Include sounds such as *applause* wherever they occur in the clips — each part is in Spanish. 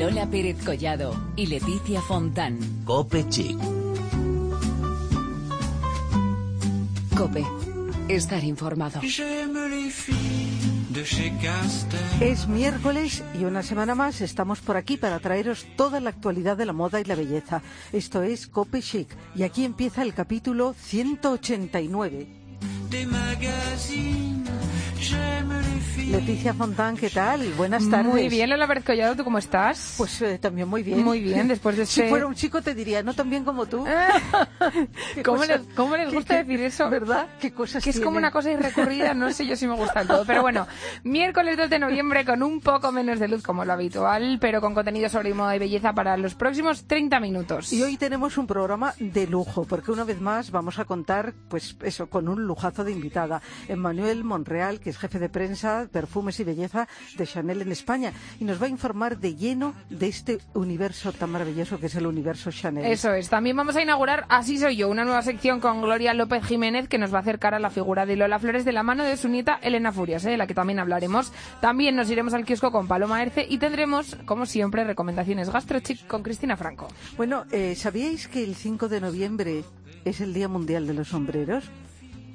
Lola Pérez Collado y Leticia Fontán. Cope Chic. Cope. Estar informado. Es miércoles y una semana más estamos por aquí para traeros toda la actualidad de la moda y la belleza. Esto es Cope Chic y aquí empieza el capítulo 189. Leticia Fontán, ¿qué tal? Buenas tardes. Muy bien, Lola Pérez Collado, ¿tú cómo estás? Pues eh, también muy bien. Muy bien, después de *laughs* Si ese- fuera un chico te diría, no tan bien como tú. *laughs* ¿Cómo, les, cómo les gusta qué- decir eso? ¿Verdad? ¿Qué cosas Que es como una cosa irrecurrida, no sé yo si me gusta todo. Pero bueno, *laughs* miércoles 2 de noviembre con un poco menos de luz como lo habitual, pero con contenido sobre moda y belleza para los próximos 30 minutos. Y hoy tenemos un programa de lujo, porque una vez más vamos a contar, pues eso, con un lujazo de invitada. Emmanuel Monreal, que es jefe de prensa, perfumes y belleza de Chanel en España, y nos va a informar de lleno de este universo tan maravilloso que es el universo Chanel. Eso es. También vamos a inaugurar Así soy yo, una nueva sección con Gloria López Jiménez que nos va a acercar a la figura de Lola Flores de la mano de su nieta Elena Furias, ¿eh? de la que también hablaremos. También nos iremos al kiosco con Paloma Erce y tendremos, como siempre, recomendaciones gastrochic con Cristina Franco. Bueno, eh, ¿sabíais que el 5 de noviembre es el Día Mundial de los Sombreros?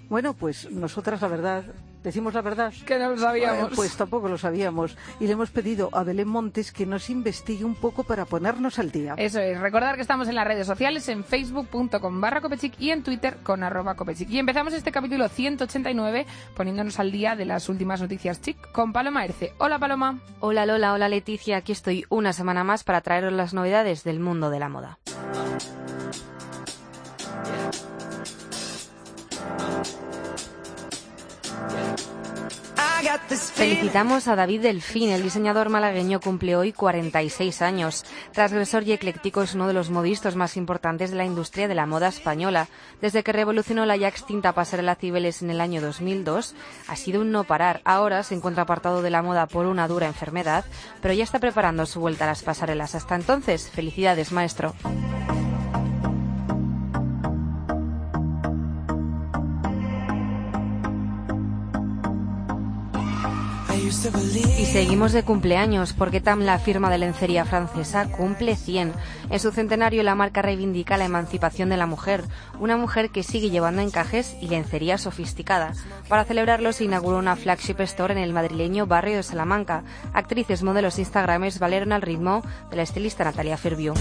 Bueno, pues nosotras la verdad, decimos la verdad. Que no lo sabíamos. Eh, Pues tampoco lo sabíamos. Y le hemos pedido a Belén Montes que nos investigue un poco para ponernos al día. Eso es, recordar que estamos en las redes sociales, en facebook.com barra copechic y en twitter con arroba copechic. Y empezamos este capítulo 189 poniéndonos al día de las últimas noticias chic con Paloma Erce. Hola Paloma. Hola Lola, hola Leticia, aquí estoy una semana más para traeros las novedades del mundo de la moda. Felicitamos a David Delfín, el diseñador malagueño cumple hoy 46 años. Transgresor y ecléctico es uno de los modistas más importantes de la industria de la moda española. Desde que revolucionó la ya extinta pasarela Cibeles en el año 2002, ha sido un no parar. Ahora se encuentra apartado de la moda por una dura enfermedad, pero ya está preparando su vuelta a las pasarelas. Hasta entonces, felicidades, maestro. Y seguimos de cumpleaños porque TAM, la firma de lencería francesa, cumple 100. En su centenario la marca reivindica la emancipación de la mujer, una mujer que sigue llevando encajes y lencería sofisticada. Para celebrarlo se inauguró una flagship store en el madrileño barrio de Salamanca. Actrices, modelos e instagramers valieron al ritmo de la estilista Natalia Ferviu.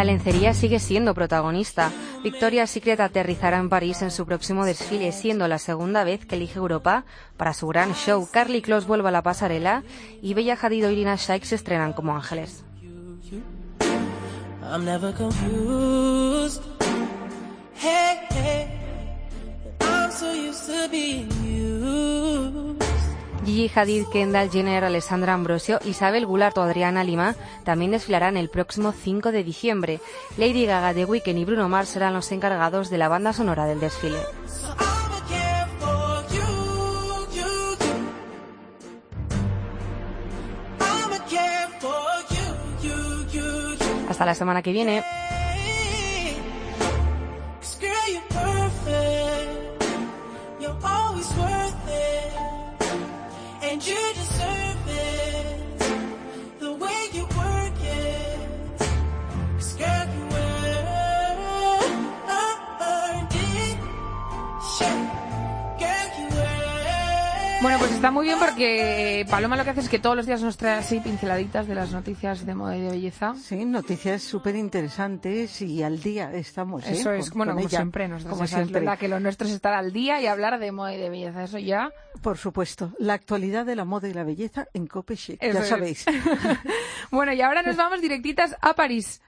La lencería sigue siendo protagonista. Victoria's Secret aterrizará en París en su próximo desfile, siendo la segunda vez que elige Europa para su gran show. Carly Close vuelve a la pasarela y Bella Hadid o Irina Shayk se estrenan como ángeles. I'm so used to being used. Gigi Hadid, Kendall Jenner, Alessandra Ambrosio, Isabel Goulart o Adriana Lima también desfilarán el próximo 5 de diciembre. Lady Gaga, The Weeknd y Bruno Mars serán los encargados de la banda sonora del desfile. Hasta la semana que viene. Bueno, pues está muy bien porque Paloma lo que hace es que todos los días nos trae así pinceladitas de las noticias de moda y de belleza. Sí, noticias súper interesantes y al día estamos. ¿eh? Eso es, con- bueno, con como ella. siempre, nosotros Como siempre. Lola, que lo nuestro es estar al día y hablar de moda y de belleza. Eso ya. Por supuesto, la actualidad de la moda y la belleza en Cope Chic, Eso ya es. sabéis. *laughs* bueno, y ahora nos vamos directitas a París.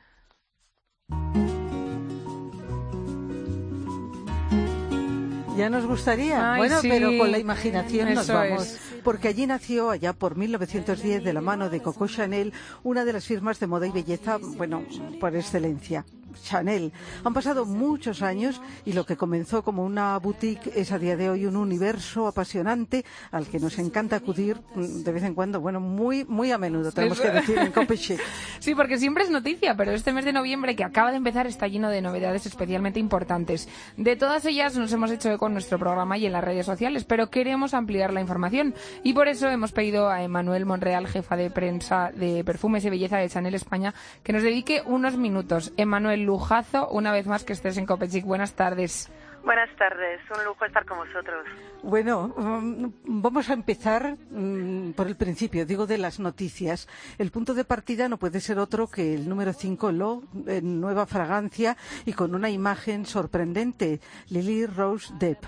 Ya nos gustaría, Ay, bueno, sí. pero con la imaginación nos vamos. es. Porque allí nació, allá por 1910, de la mano de Coco Chanel, una de las firmas de moda y belleza, bueno, por excelencia. Chanel. Han pasado muchos años y lo que comenzó como una boutique es a día de hoy un universo apasionante al que nos encanta acudir mm, de vez en cuando, bueno, muy muy a menudo, tenemos que decir, en Copechic. *laughs* Sí, porque siempre es noticia, pero este mes de noviembre que acaba de empezar está lleno de novedades especialmente importantes. De todas ellas nos hemos hecho eco en nuestro programa y en las redes sociales, pero queremos ampliar la información y por eso hemos pedido a Emanuel Monreal, jefa de prensa de Perfumes y Belleza de Chanel España, que nos dedique unos minutos. Emanuel Lujazo, una vez más que estés en Copechic. Buenas tardes. Buenas tardes, un lujo estar con vosotros. Bueno, mm, vamos a empezar mm, por el principio, digo de las noticias. El punto de partida no puede ser otro que el número 5 Lo, en nueva fragancia y con una imagen sorprendente, Lily Rose Depp.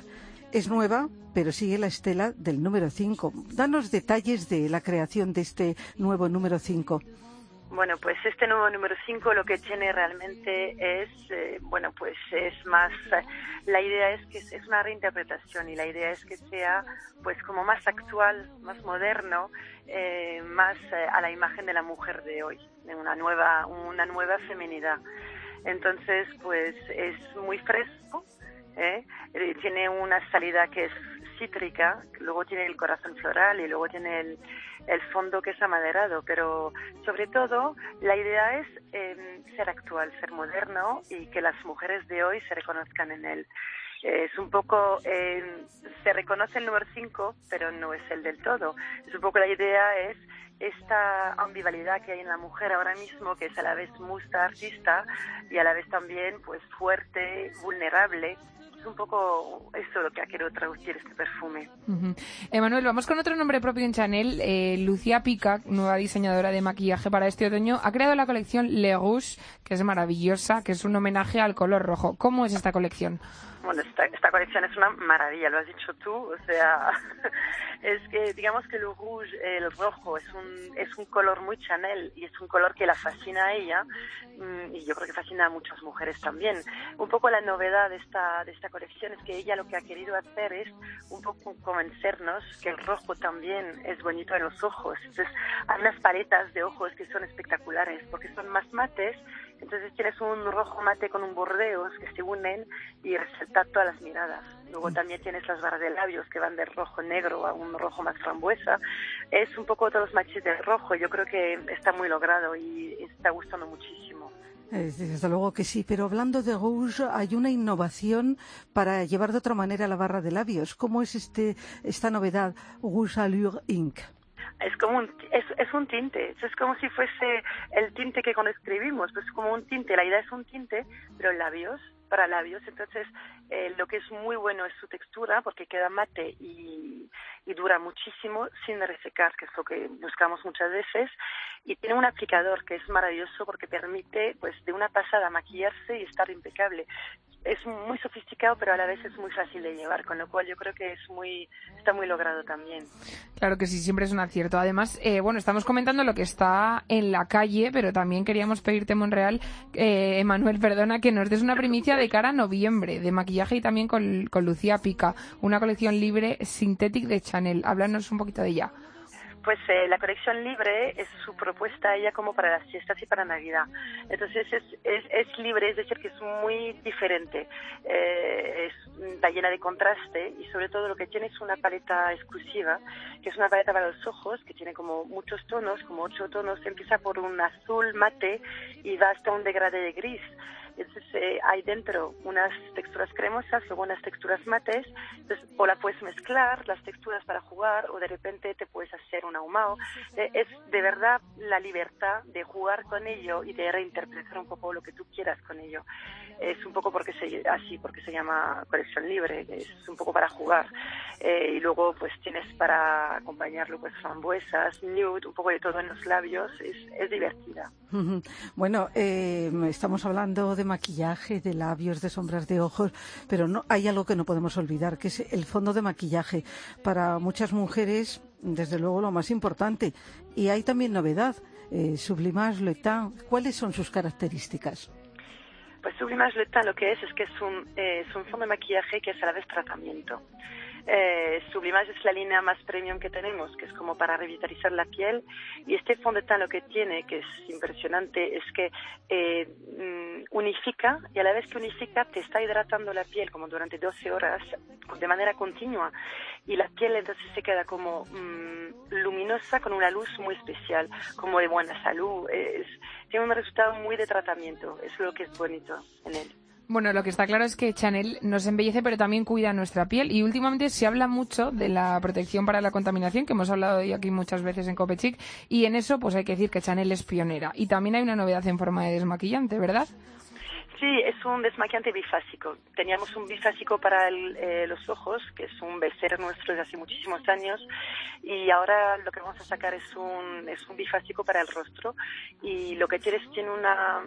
Es nueva, pero sigue la estela del número 5. Danos detalles de la creación de este nuevo número 5. Bueno, pues este nuevo número 5 lo que tiene realmente es, eh, bueno, pues es más, eh, la idea es que es, una reinterpretación y la idea es que sea pues como más actual, más moderno, eh, más eh, a la imagen de la mujer de hoy, de una nueva, una nueva feminidad. Entonces, pues es muy fresco, ¿eh? Eh, tiene una salida que es cítrica, luego tiene el corazón floral y luego tiene el, el fondo que es amaderado, pero sobre todo la idea es eh, ser actual, ser moderno y que las mujeres de hoy se reconozcan en él. Es un poco, eh, se reconoce el número 5, pero no es el del todo. Es un poco la idea es esta ambivalidad que hay en la mujer ahora mismo, que es a la vez musta, artista y a la vez también pues fuerte, vulnerable. Es un poco eso lo que ha querido traducir este perfume. Ujú. Emanuel, vamos con otro nombre propio en Chanel. Eh, Lucía Pica, nueva diseñadora de maquillaje para este otoño, ha creado la colección Le Rouge, que es maravillosa, que es un homenaje al color rojo. ¿Cómo es esta colección? Bueno, esta, esta colección es una maravilla, lo has dicho tú, o sea, *laughs* es que digamos que el rouge, el rojo, es un, es un color muy Chanel y es un color que la fascina a ella mm, y yo creo que fascina a muchas mujeres también. Un poco la novedad de esta, de esta colección es que ella lo que ha querido hacer es un poco convencernos que el rojo también es bonito en los ojos. Entonces, hay unas paletas de ojos que son espectaculares porque son más mates entonces tienes un rojo mate con un bordeos que se unen y resaltan todas las miradas. Luego también tienes las barras de labios que van del rojo negro a un rojo más frambuesa. Es un poco todos los matices del rojo. Yo creo que está muy logrado y está gustando muchísimo. Eh, Desde luego que sí, pero hablando de rouge, hay una innovación para llevar de otra manera la barra de labios. ¿Cómo es este, esta novedad Rouge Allure Ink? Es como un, es, es un tinte, es como si fuese el tinte que cuando escribimos, pues como un tinte, la idea es un tinte, pero labios, para labios, entonces eh, lo que es muy bueno es su textura porque queda mate y, y dura muchísimo sin resecar, que es lo que buscamos muchas veces, y tiene un aplicador que es maravilloso porque permite pues de una pasada maquillarse y estar impecable. Es muy sofisticado, pero a la vez es muy fácil de llevar, con lo cual yo creo que es muy, está muy logrado también. Claro que sí, siempre es un acierto. Además, eh, bueno, estamos comentando lo que está en la calle, pero también queríamos pedirte, Monreal, eh, perdona, que nos des una primicia de cara a noviembre, de maquillaje y también con, con Lucía Pica, una colección libre Synthetic de Chanel. Háblanos un poquito de ella. Pues eh, la colección libre es su propuesta ella como para las fiestas y para Navidad. Entonces es, es, es libre, es decir, que es muy diferente. Eh, es, está llena de contraste y sobre todo lo que tiene es una paleta exclusiva, que es una paleta para los ojos, que tiene como muchos tonos, como ocho tonos. Empieza por un azul mate y va hasta un degradé de gris. Entonces hay dentro unas texturas cremosas, luego unas texturas mates, entonces o la puedes mezclar, las texturas para jugar, o de repente te puedes hacer un ahumado. Eh, es de verdad la libertad de jugar con ello y de reinterpretar un poco lo que tú quieras con ello. Es un poco porque se, así, porque se llama colección libre, es un poco para jugar. Eh, y luego pues tienes para acompañarlo pues frambuesas, nude, un poco de todo en los labios, es, es divertida. *laughs* Bueno, eh, estamos hablando de maquillaje, de labios, de sombras de ojos, pero no hay algo que no podemos olvidar, que es el fondo de maquillaje. Para muchas mujeres, desde luego, lo más importante. Y hay también novedad. Eh, Sublimage Le Teint, ¿cuáles son sus características? Pues Sublimage lo que es es que es un, eh, es un fondo de maquillaje que es a la vez tratamiento. Eh, Sublimage es la línea más premium que tenemos, que es como para revitalizar la piel. Y este fond de teint lo que tiene, que es impresionante, es que eh, mm, unifica y a la vez que unifica te está hidratando la piel como durante 12 horas de manera continua. Y la piel entonces se queda como mm, luminosa con una luz muy especial, como de buena salud. Es, tiene un resultado muy de tratamiento. Es lo que es bonito en él. Bueno, lo que está claro es que Chanel nos embellece, pero también cuida nuestra piel. Y últimamente se habla mucho de la protección para la contaminación, que hemos hablado hoy aquí muchas veces en Copechic. Y en eso, pues hay que decir que Chanel es pionera. Y también hay una novedad en forma de desmaquillante, ¿verdad? Sí, es un desmaquillante bifásico. Teníamos un bifásico para el- eh, los ojos, que es un bestseller nuestro de hace muchísimos años, y ahora lo que vamos a sacar es un, es un bifásico para el rostro. Y lo que tiene es, tiene una,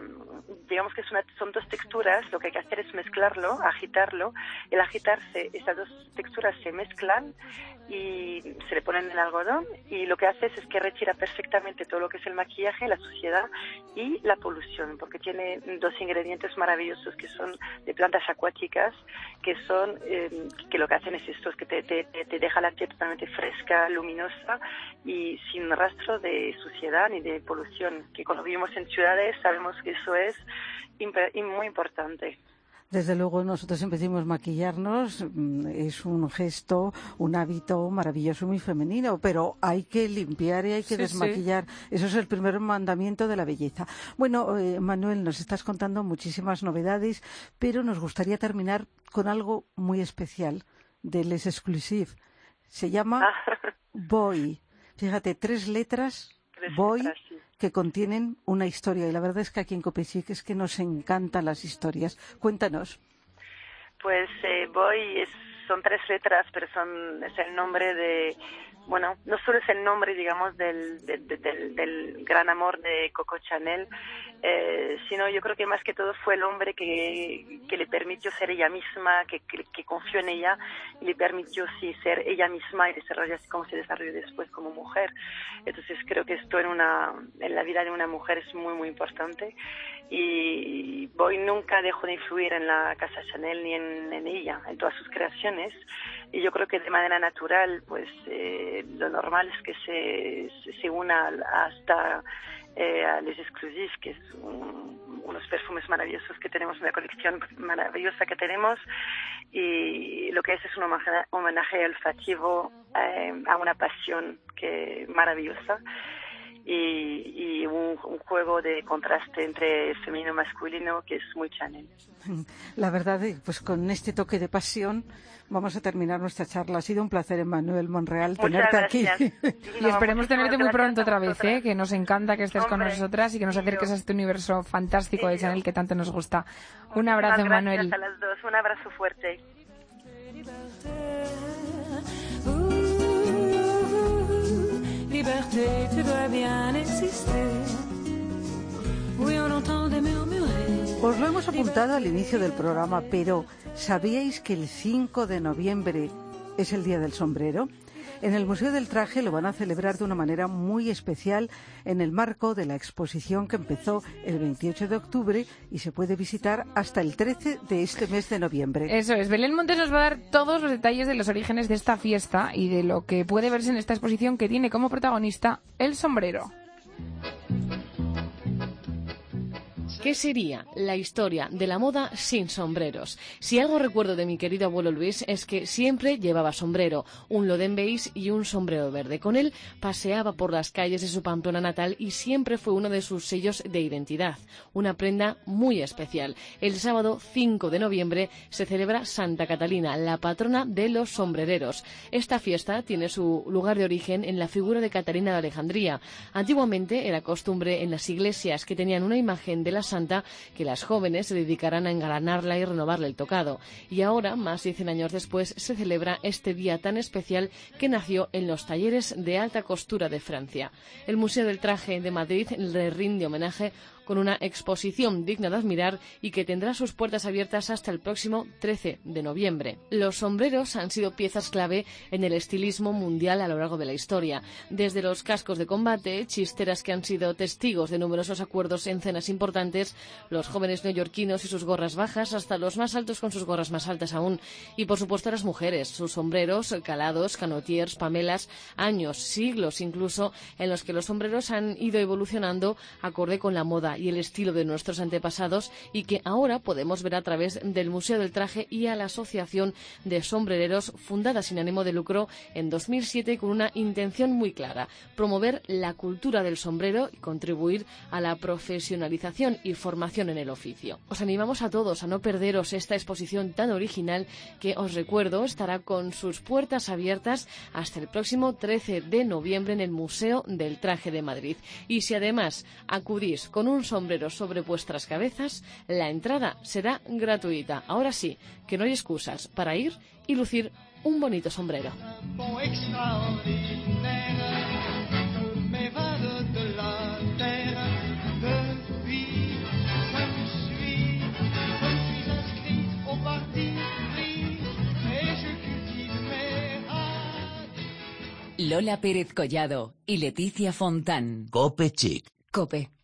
digamos que es una, son dos texturas, lo que hay que hacer es mezclarlo, agitarlo. El agitarse, esas dos texturas se mezclan y se le ponen en el algodón, y lo que hace es que retira perfectamente todo lo que es el maquillaje, la suciedad y la polución, porque tiene dos ingredientes maravillosos que son de plantas acuáticas, que son eh, que lo que hacen es esto, es que te, te, te- deja la piel totalmente fresca, luminosa y sin rastro de suciedad ni de polución, que cuando vivimos en ciudades sabemos que eso es muy importante. Desde luego nosotros empecemos a maquillarnos, mm, es un gesto, un hábito maravilloso, muy femenino, pero hay que limpiar y hay que Sí, sí. desmaquillar. Eso es el primer mandamiento de la belleza. Bueno, eh, Manuel, nos estás contando muchísimas novedades, pero nos gustaría terminar con algo muy especial de Les Exclusive. Se llama Boy. Fíjate, tres letras, Tres Boy, letras, sí. Que contienen una historia. Y la verdad es que aquí en Copechic es que nos encantan las historias. Cuéntanos. Pues eh, es, son tres letras, pero son es el nombre de, bueno, no solo es el nombre, digamos, del, de- de- del, del gran amor de Coco Chanel, eh, sino yo creo que más que todo fue el hombre que, que le permitió ser ella misma, que, que, confió en ella y le permitió sí ser ella misma y desarrollarse como se desarrolló después como mujer. Entonces creo que esto en una en la vida de una mujer es muy muy importante y Boy nunca dejó de influir en la casa Chanel ni en, en ella, en todas sus creaciones y yo creo que de manera natural pues eh, lo normal es que se, se, una hasta eh, a Les Exclusifs, que es un- unos perfumes maravillosos que tenemos, una colección maravillosa que tenemos, y lo que es es un homenaje, homenaje olfativo eh, a una pasión que maravillosa y, y un, un juego de contraste entre femenino y masculino que es muy Chanel. *laughs* La verdad, eh, pues con este toque de pasión vamos a terminar nuestra charla. Ha sido un placer, Emmanuel Monreal, Muchas tenerte aquí. *laughs* Y No, esperemos tenerte muy pronto otra vez. ¿eh? que nos encanta que estés con nosotras y que nos acerques a este universo fantástico de. Chanel que tanto nos gusta. Un abrazo, gracias Manuel. a las dos. Un abrazo fuerte. Liberté, tu dois bien exister. Oui, on entend des murmurer. Os lo hemos apuntado al inicio del programa, pero ¿sabíais que el 5 de noviembre es el Día del Sombrero? En el Museo del Traje lo van a celebrar de una manera muy especial en el marco de la exposición que empezó el 28 de octubre y se puede visitar hasta el 13 de este mes de noviembre. Eso es. Belén Montes nos va a dar todos los detalles de los orígenes de esta fiesta y de lo que puede verse en esta exposición que tiene como protagonista el sombrero. ¿Qué sería la historia de la moda sin sombreros? Si algo recuerdo de mi querido abuelo Luis es que siempre llevaba sombrero, un loden beige y un sombrero verde. Con él paseaba por las calles de su Pamplona natal y siempre fue uno de sus sellos de identidad, una prenda muy especial. El sábado 5 de noviembre se celebra Santa Catalina, la patrona de los sombrereros. Esta fiesta tiene su lugar de origen en la figura de Catalina de Alejandría. Antiguamente era costumbre en las iglesias que tenían una imagen de la santa que las jóvenes se dedicaran a engalanarla y renovarle el tocado. Y ahora, más de 100 años después, se celebra este día tan especial que nació en los talleres de alta costura de Francia. El Museo del Traje de Madrid le rinde homenaje con una exposición digna de admirar y que tendrá sus puertas abiertas hasta el próximo 13 de noviembre. Los sombreros han sido piezas clave en el estilismo mundial a lo largo de la historia, desde los cascos de combate, chisteras que han sido testigos de numerosos acuerdos en cenas importantes, los jóvenes neoyorquinos y sus gorras bajas, hasta los más altos con sus gorras más altas aún, y por supuesto las mujeres, sus sombreros, calados, canotiers, pamelas, años, siglos incluso, en los que los sombreros han ido evolucionando acorde con la moda y el estilo de nuestros antepasados y que ahora podemos ver a través del Museo del Traje y a la Asociación de Sombrereros, fundada sin ánimo de lucro en 2007 con una intención muy clara, promover la cultura del sombrero y contribuir a la profesionalización y formación en el oficio. Os animamos a todos a no perderos esta exposición tan original que os recuerdo estará con sus puertas abiertas hasta el próximo 13 de noviembre en el Museo del Traje de Madrid. Y si además acudís con un sombrero sobre vuestras cabezas, la entrada será gratuita. Ahora sí, que no hay excusas para ir y lucir un bonito sombrero. Lola Pérez Collado y Leticia Fontán. Cope Chic. Cope.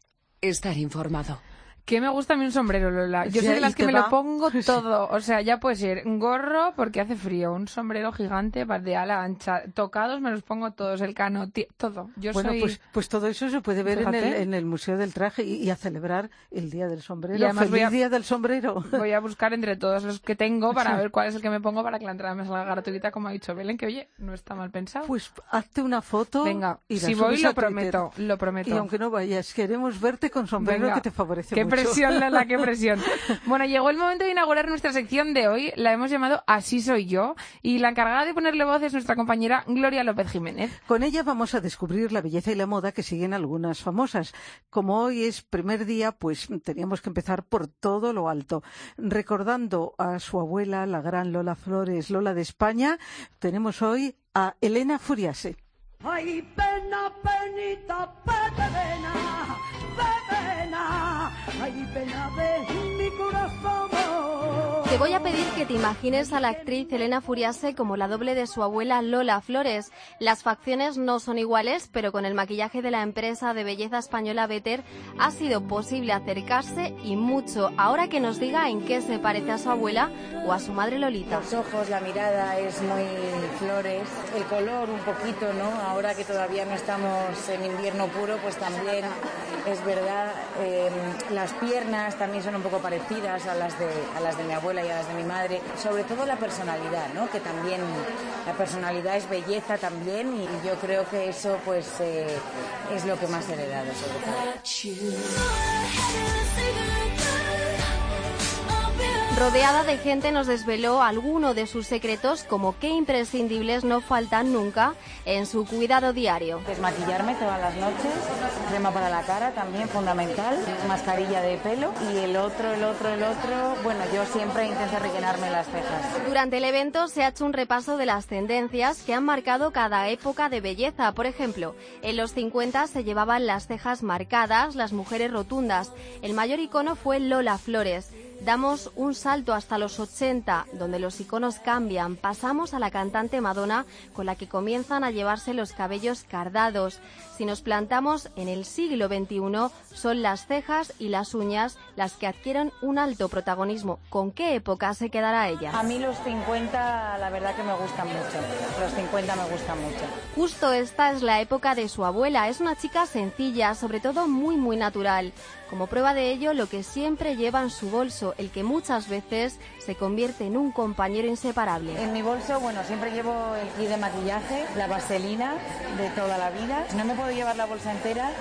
Estar informado. Que me gusta a mí un sombrero, Lola. Yo Sí, soy de las que me va. lo pongo *laughs* todo. O sea, ya puede ser un gorro porque hace frío, un sombrero gigante de ala ancha, tocados me los pongo todos, el canoti, todo. Yo Bueno, soy... pues, pues todo eso se puede ver en el, Fíjate. en el Museo del Traje y, y a celebrar el Día del Sombrero. Y además ¡Feliz voy a- Día del Sombrero! Voy a buscar entre todos los que tengo para ver cuál es el que me pongo para que la entrada me salga gratuita, como ha dicho Belén, que oye, no está mal pensado. Pues hazte una foto. Venga, y si voy lo prometo, lo prometo. Y aunque no vayas, queremos verte con sombrero Venga. que te favorece Qué mucho. Presión, Lola, qué *laughs* presión. Bueno, llegó el momento de inaugurar nuestra sección de hoy. La hemos llamado Así soy yo. Y la encargada de ponerle voz es nuestra compañera Gloria López Jiménez. Con ella vamos a descubrir la belleza y la moda que siguen algunas famosas. Como hoy es primer día, pues teníamos que empezar por todo lo alto. Recordando a su abuela, la gran Lola Flores, Lola de España, tenemos hoy a Elena Furiase. Ay, pena, penita, pena, pena, Te voy a pedir que te imagines a la actriz Elena Furiase como la doble de su abuela Lola Flores. Las facciones no son iguales, pero con el maquillaje de la empresa de belleza española Better ha sido posible acercarse y mucho. Ahora que nos diga en qué se parece a su abuela o a su madre Lolita. Los ojos, la mirada es muy flores, el color un poquito, ¿no? Ahora que todavía no estamos en invierno puro, pues también es verdad. eh, las piernas también son un poco parecidas a las de a las de mi abuela y a las de mi madre. Sobre todo la personalidad, ¿no? Que también la personalidad es belleza también y yo creo que eso pues eh, es lo que más he heredado sobre todo. Rodeada de gente nos desveló alguno de sus secretos como qué imprescindibles no faltan nunca en su cuidado diario. Desmaquillarme todas las noches, crema para la cara también fundamental, mascarilla de pelo y el otro, el otro, el otro, bueno, yo siempre intento rellenarme las cejas. Durante el evento se ha hecho un repaso de las tendencias que han marcado cada época de belleza. Por ejemplo, en los 50 se llevaban las cejas marcadas, las mujeres rotundas. El mayor icono fue Lola Flores. Damos un salto hasta los 80, donde los iconos cambian. Pasamos a la cantante Madonna, con la que comienzan a llevarse los cabellos cardados. Si nos plantamos en el siglo XXI, son las cejas y las uñas las que adquieren un alto protagonismo. ¿Con qué época se quedará ella? A mí los 50 la verdad que me gustan mucho, los 50 me gustan mucho. Justo esta es la época de su abuela. Es una chica sencilla, sobre todo muy muy natural. Como prueba de ello, lo que siempre lleva en su bolso, el que muchas veces se convierte en un compañero inseparable. En mi bolso, bueno, siempre llevo el kit de maquillaje, la vaselina de toda la vida. No me puedo llevar la bolsa entera,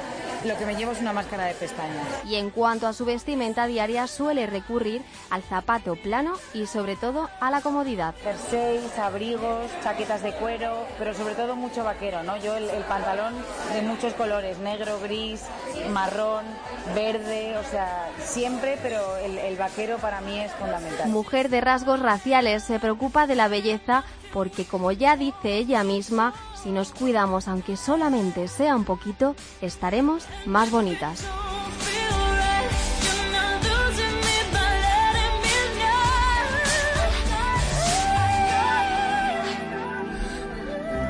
lo que me llevo es una máscara de pestañas. Y en cuanto a su vestimenta diaria, suele recurrir al zapato plano y sobre todo a la comodidad. Jerseys, abrigos, chaquetas de cuero, pero sobre todo mucho vaquero, ¿no? Yo el, el pantalón de muchos colores, negro, gris, marrón, verde, o sea, siempre, pero el, el vaquero para mí es fundamental. Mujer de rasgos raciales, se preocupa de la belleza porque, como ya dice ella misma, si nos cuidamos, aunque solamente sea un poquito, estaremos más bonitas.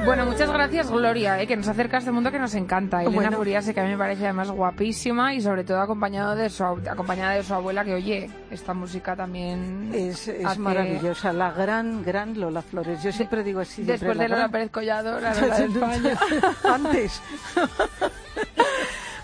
Bueno, muchas gracias, Gloria, eh, que nos acerca a este mundo que nos encanta. Elena Bueno. Furiase, que a mí me parece además guapísima y sobre todo acompañado de su, acompañada de su abuela, que oye, esta música también Es, es hace- maravillosa, la gran, gran Lola Flores. Yo siempre digo así. Después de Lola gran. Pérez Collado, la Lola de *laughs* España. Antes. *laughs*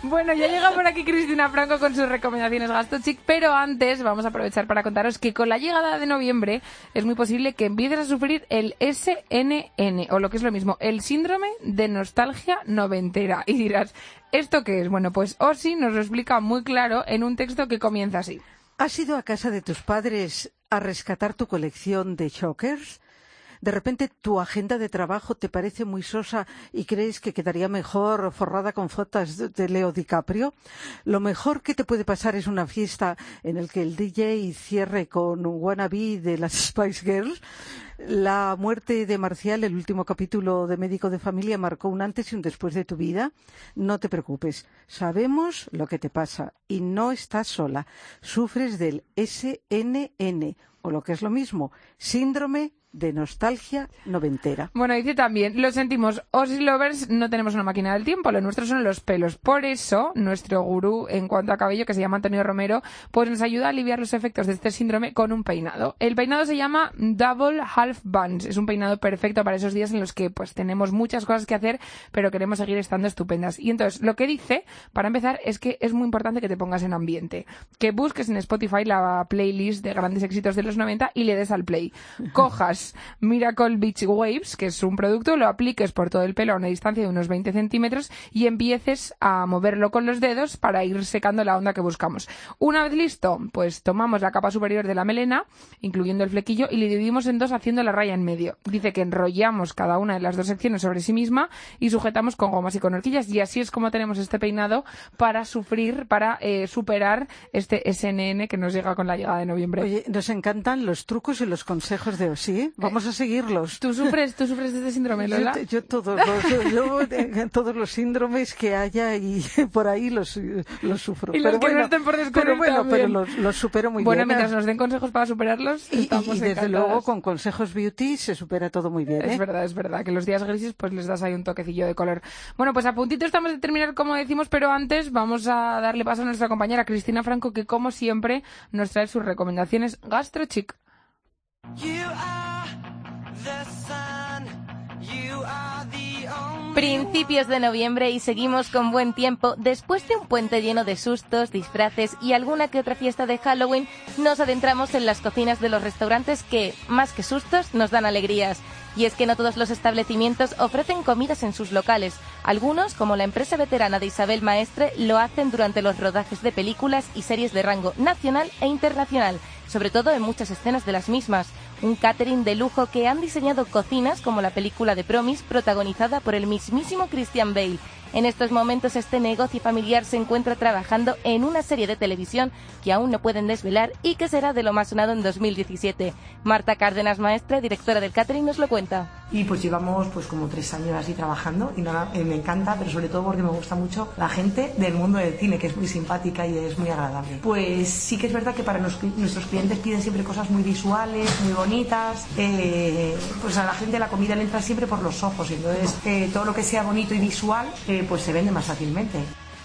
Bueno, ya llega por aquí Cristina Franco con sus recomendaciones Gasto Chic, pero antes vamos a aprovechar para contaros que con la llegada de noviembre es muy posible que empieces a sufrir el SNN, o lo que es lo mismo, el síndrome de nostalgia noventera. Y dirás, ¿esto qué es? Bueno, pues Osi nos lo explica muy claro en un texto que comienza así. ¿Has ido a casa de tus padres a rescatar tu colección de chokers? De repente tu agenda de trabajo te parece muy sosa y crees que quedaría mejor forrada con fotos de- Leo DiCaprio. Lo mejor que te puede pasar es una fiesta en el que el DJ cierre con un wannabe de las *laughs* Spice Girls. La muerte de Marcial, el último capítulo de Médico de Familia, marcó un antes y un después de tu vida. No te preocupes, sabemos lo que te pasa y no estás sola. Sufres del SNN, o lo que es lo mismo, síndrome de nostalgia noventera. Bueno, dice también, lo sentimos, Ozzy Lovers no tenemos una máquina del tiempo, lo nuestro son los pelos. Por eso, nuestro gurú en cuanto a cabello, que se llama Antonio Romero, pues nos ayuda a aliviar los efectos de este síndrome con un peinado. El peinado se llama Double Half Buns. Es un peinado perfecto para esos días en los que pues tenemos muchas cosas que hacer, pero queremos seguir estando estupendas. Y entonces, lo que dice, para empezar, es que es muy importante que te pongas en ambiente. Que busques en Spotify la playlist de grandes éxitos de los 90 y le des al play. Cojas Miracle Beach Waves, que es un producto, lo apliques por todo el pelo a una distancia de unos 20 centímetros y empieces a moverlo con los dedos para ir secando la onda que buscamos. Una vez listo, pues tomamos la capa superior de la melena, incluyendo el flequillo, y le dividimos en dos haciendo la raya en medio. Dice que enrollamos cada una de las dos secciones sobre sí misma y sujetamos con gomas y con horquillas y así es como tenemos este peinado para sufrir, para eh, superar este SNN que nos llega con la llegada de noviembre. Oye, nos encantan los trucos y los consejos de Osi. ¿Eh? Vamos a seguirlos. ¿Tú sufres, tú sufres de este síndrome, Lola? Yo, yo todos los, yo, eh, todos los síndromes que haya y *laughs* por ahí los, los sufro. Y los pero que no bueno, estén por pero descubrir bueno, también. pero los, los supero muy bueno, bien. mientras nos den consejos para superarlos, y, estamos y desde encantadas. luego con consejos beauty se supera todo muy bien. ¿eh? Es verdad, es verdad, que los días grises pues les das ahí un toquecillo de color. Bueno, pues a puntito estamos de terminar, como decimos, pero antes vamos a darle paso a nuestra compañera Cristina Franco, que como siempre nos trae sus recomendaciones gastrochic. You are Principios de noviembre y seguimos con buen tiempo. Después de un puente lleno de sustos, disfraces y alguna que otra fiesta de Halloween, nos adentramos en las cocinas de los restaurantes que, más que sustos, nos dan alegrías. Y es que no todos los establecimientos ofrecen comidas en sus locales. Algunos, como la empresa veterana de Isabel Maestre, lo hacen durante los rodajes de películas y series de rango nacional e internacional, sobre todo en muchas escenas de las mismas. Un catering de lujo que han diseñado cocinas como la película de Promis, protagonizada por el mismísimo Christian Bale. En estos momentos este negocio familiar se encuentra trabajando en una serie de televisión que aún no pueden desvelar y que será de lo más sonado en 2017. Marta Cárdenas Maestre, directora del catering, nos lo cuenta. Y pues llevamos pues como tres años así trabajando y nada, eh, me encanta, pero sobre todo porque me gusta mucho la gente del mundo del cine, que es muy simpática y es muy agradable. Pues sí que es verdad que para nuestros clientes piden siempre cosas muy visuales, muy bonitas. eh, pues a la gente la comida le entra siempre por los ojos, entonces eh, todo lo que sea bonito y visual pues se vende más fácilmente.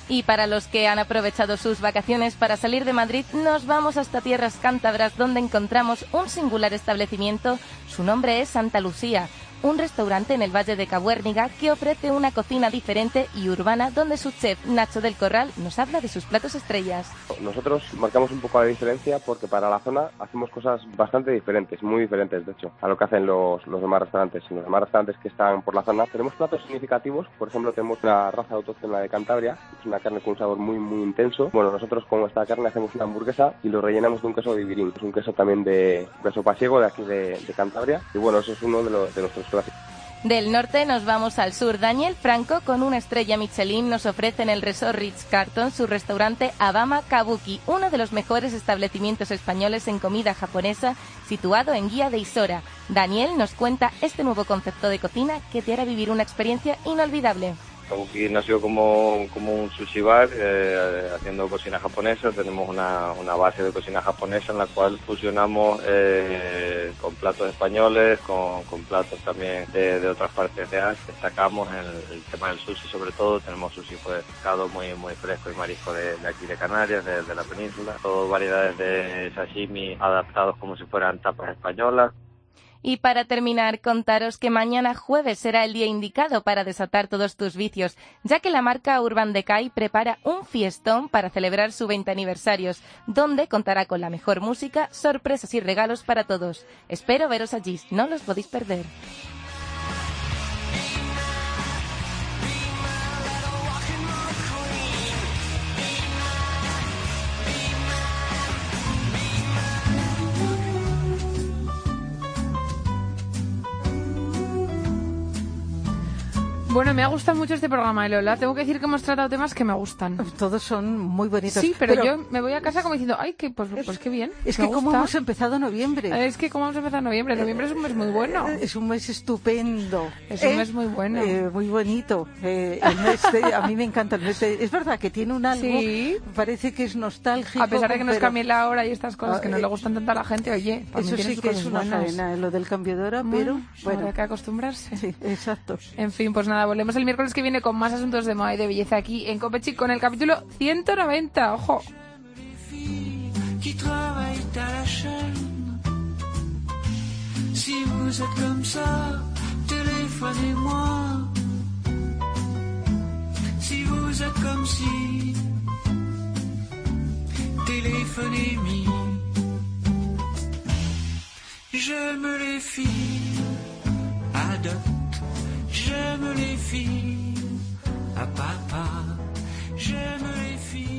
Y para los que han aprovechado sus vacaciones para salir de Madrid, nos vamos hasta tierras cántabras donde encontramos un singular establecimiento. Su nombre es Santa Lucía, un restaurante en el Valle de Cabuérniga que ofrece una cocina diferente y urbana donde su chef Nacho del Corral nos habla de sus platos estrellas. Nosotros marcamos un poco la diferencia porque para la zona hacemos cosas bastante diferentes, muy diferentes de hecho, a lo que hacen los, los demás restaurantes. Los demás restaurantes que están por la zona tenemos platos significativos, por ejemplo tenemos una raza autóctona de Cantabria, es una carne con un sabor muy muy intenso. Bueno, nosotros con esta carne hacemos una hamburguesa y lo rellenamos de un queso de virín, es un queso también de queso pasiego de aquí de, de Cantabria y bueno, eso es uno de, los- de nuestros Del norte nos vamos al sur. Daniel Franco, con una estrella Michelin, nos ofrece en el Resort Ritz Carton su restaurante Abama Kabuki, uno de los mejores establecimientos españoles en comida japonesa, situado en Guía de Isora. Daniel nos cuenta este nuevo concepto de cocina que te hará vivir una experiencia inolvidable. Kabuki nació como, como un sushi bar, eh, haciendo cocina japonesa. Tenemos una, una base de cocina japonesa en la cual fusionamos eh, con platos españoles, con, con platos también de, de otras partes de Asia. Destacamos el, tema del sushi sobre todo. Tenemos sushi pues, pescado muy, muy fresco y marisco de, de aquí de Canarias, de, de la península. Todo variedades de sashimi adaptados como si fueran tapas españolas. Y para terminar, contaros que mañana jueves será el día indicado para desatar todos tus vicios, ya que la marca Urban Decay prepara un fiestón para celebrar su 20 aniversarios, donde contará con la mejor música, sorpresas y regalos para todos. Espero veros allí, no los podéis perder. Bueno, me ha gustado mucho este programa, Lola. Tengo que decir que hemos tratado temas que me gustan. Todos son muy bonitos. Sí, pero, yo me voy a casa como diciendo, ay, que pues, pues qué bien. Es que como hemos empezado noviembre. Es que como hemos empezado noviembre. Noviembre es un mes muy bueno. Es un mes estupendo. Es un mes muy bueno. Eh, muy bonito. Eh, el mes de- a mí me encanta el mes de- Es verdad que tiene un algo, Sí. parece que es nostálgico. A pesar de que nos pero- cambie la hora y estas cosas que no Ah, le eh, gustan tanto a la gente, oye, Eso sí que es una buenas. cadena, lo del cambio de hora, pero bueno. Habrá que acostumbrarse. Sí, exacto. En fin, pues nada, volvemos el miércoles que viene con más asuntos de moda y de belleza aquí en Copechic con el capítulo 190. Ojo. Si vous êtes comme ça, téléphonez-moi. Si vous êtes comme si, téléphonez-moi. J'aime les filles à dot, J'aime les filles, ah, papa, j'aime les filles.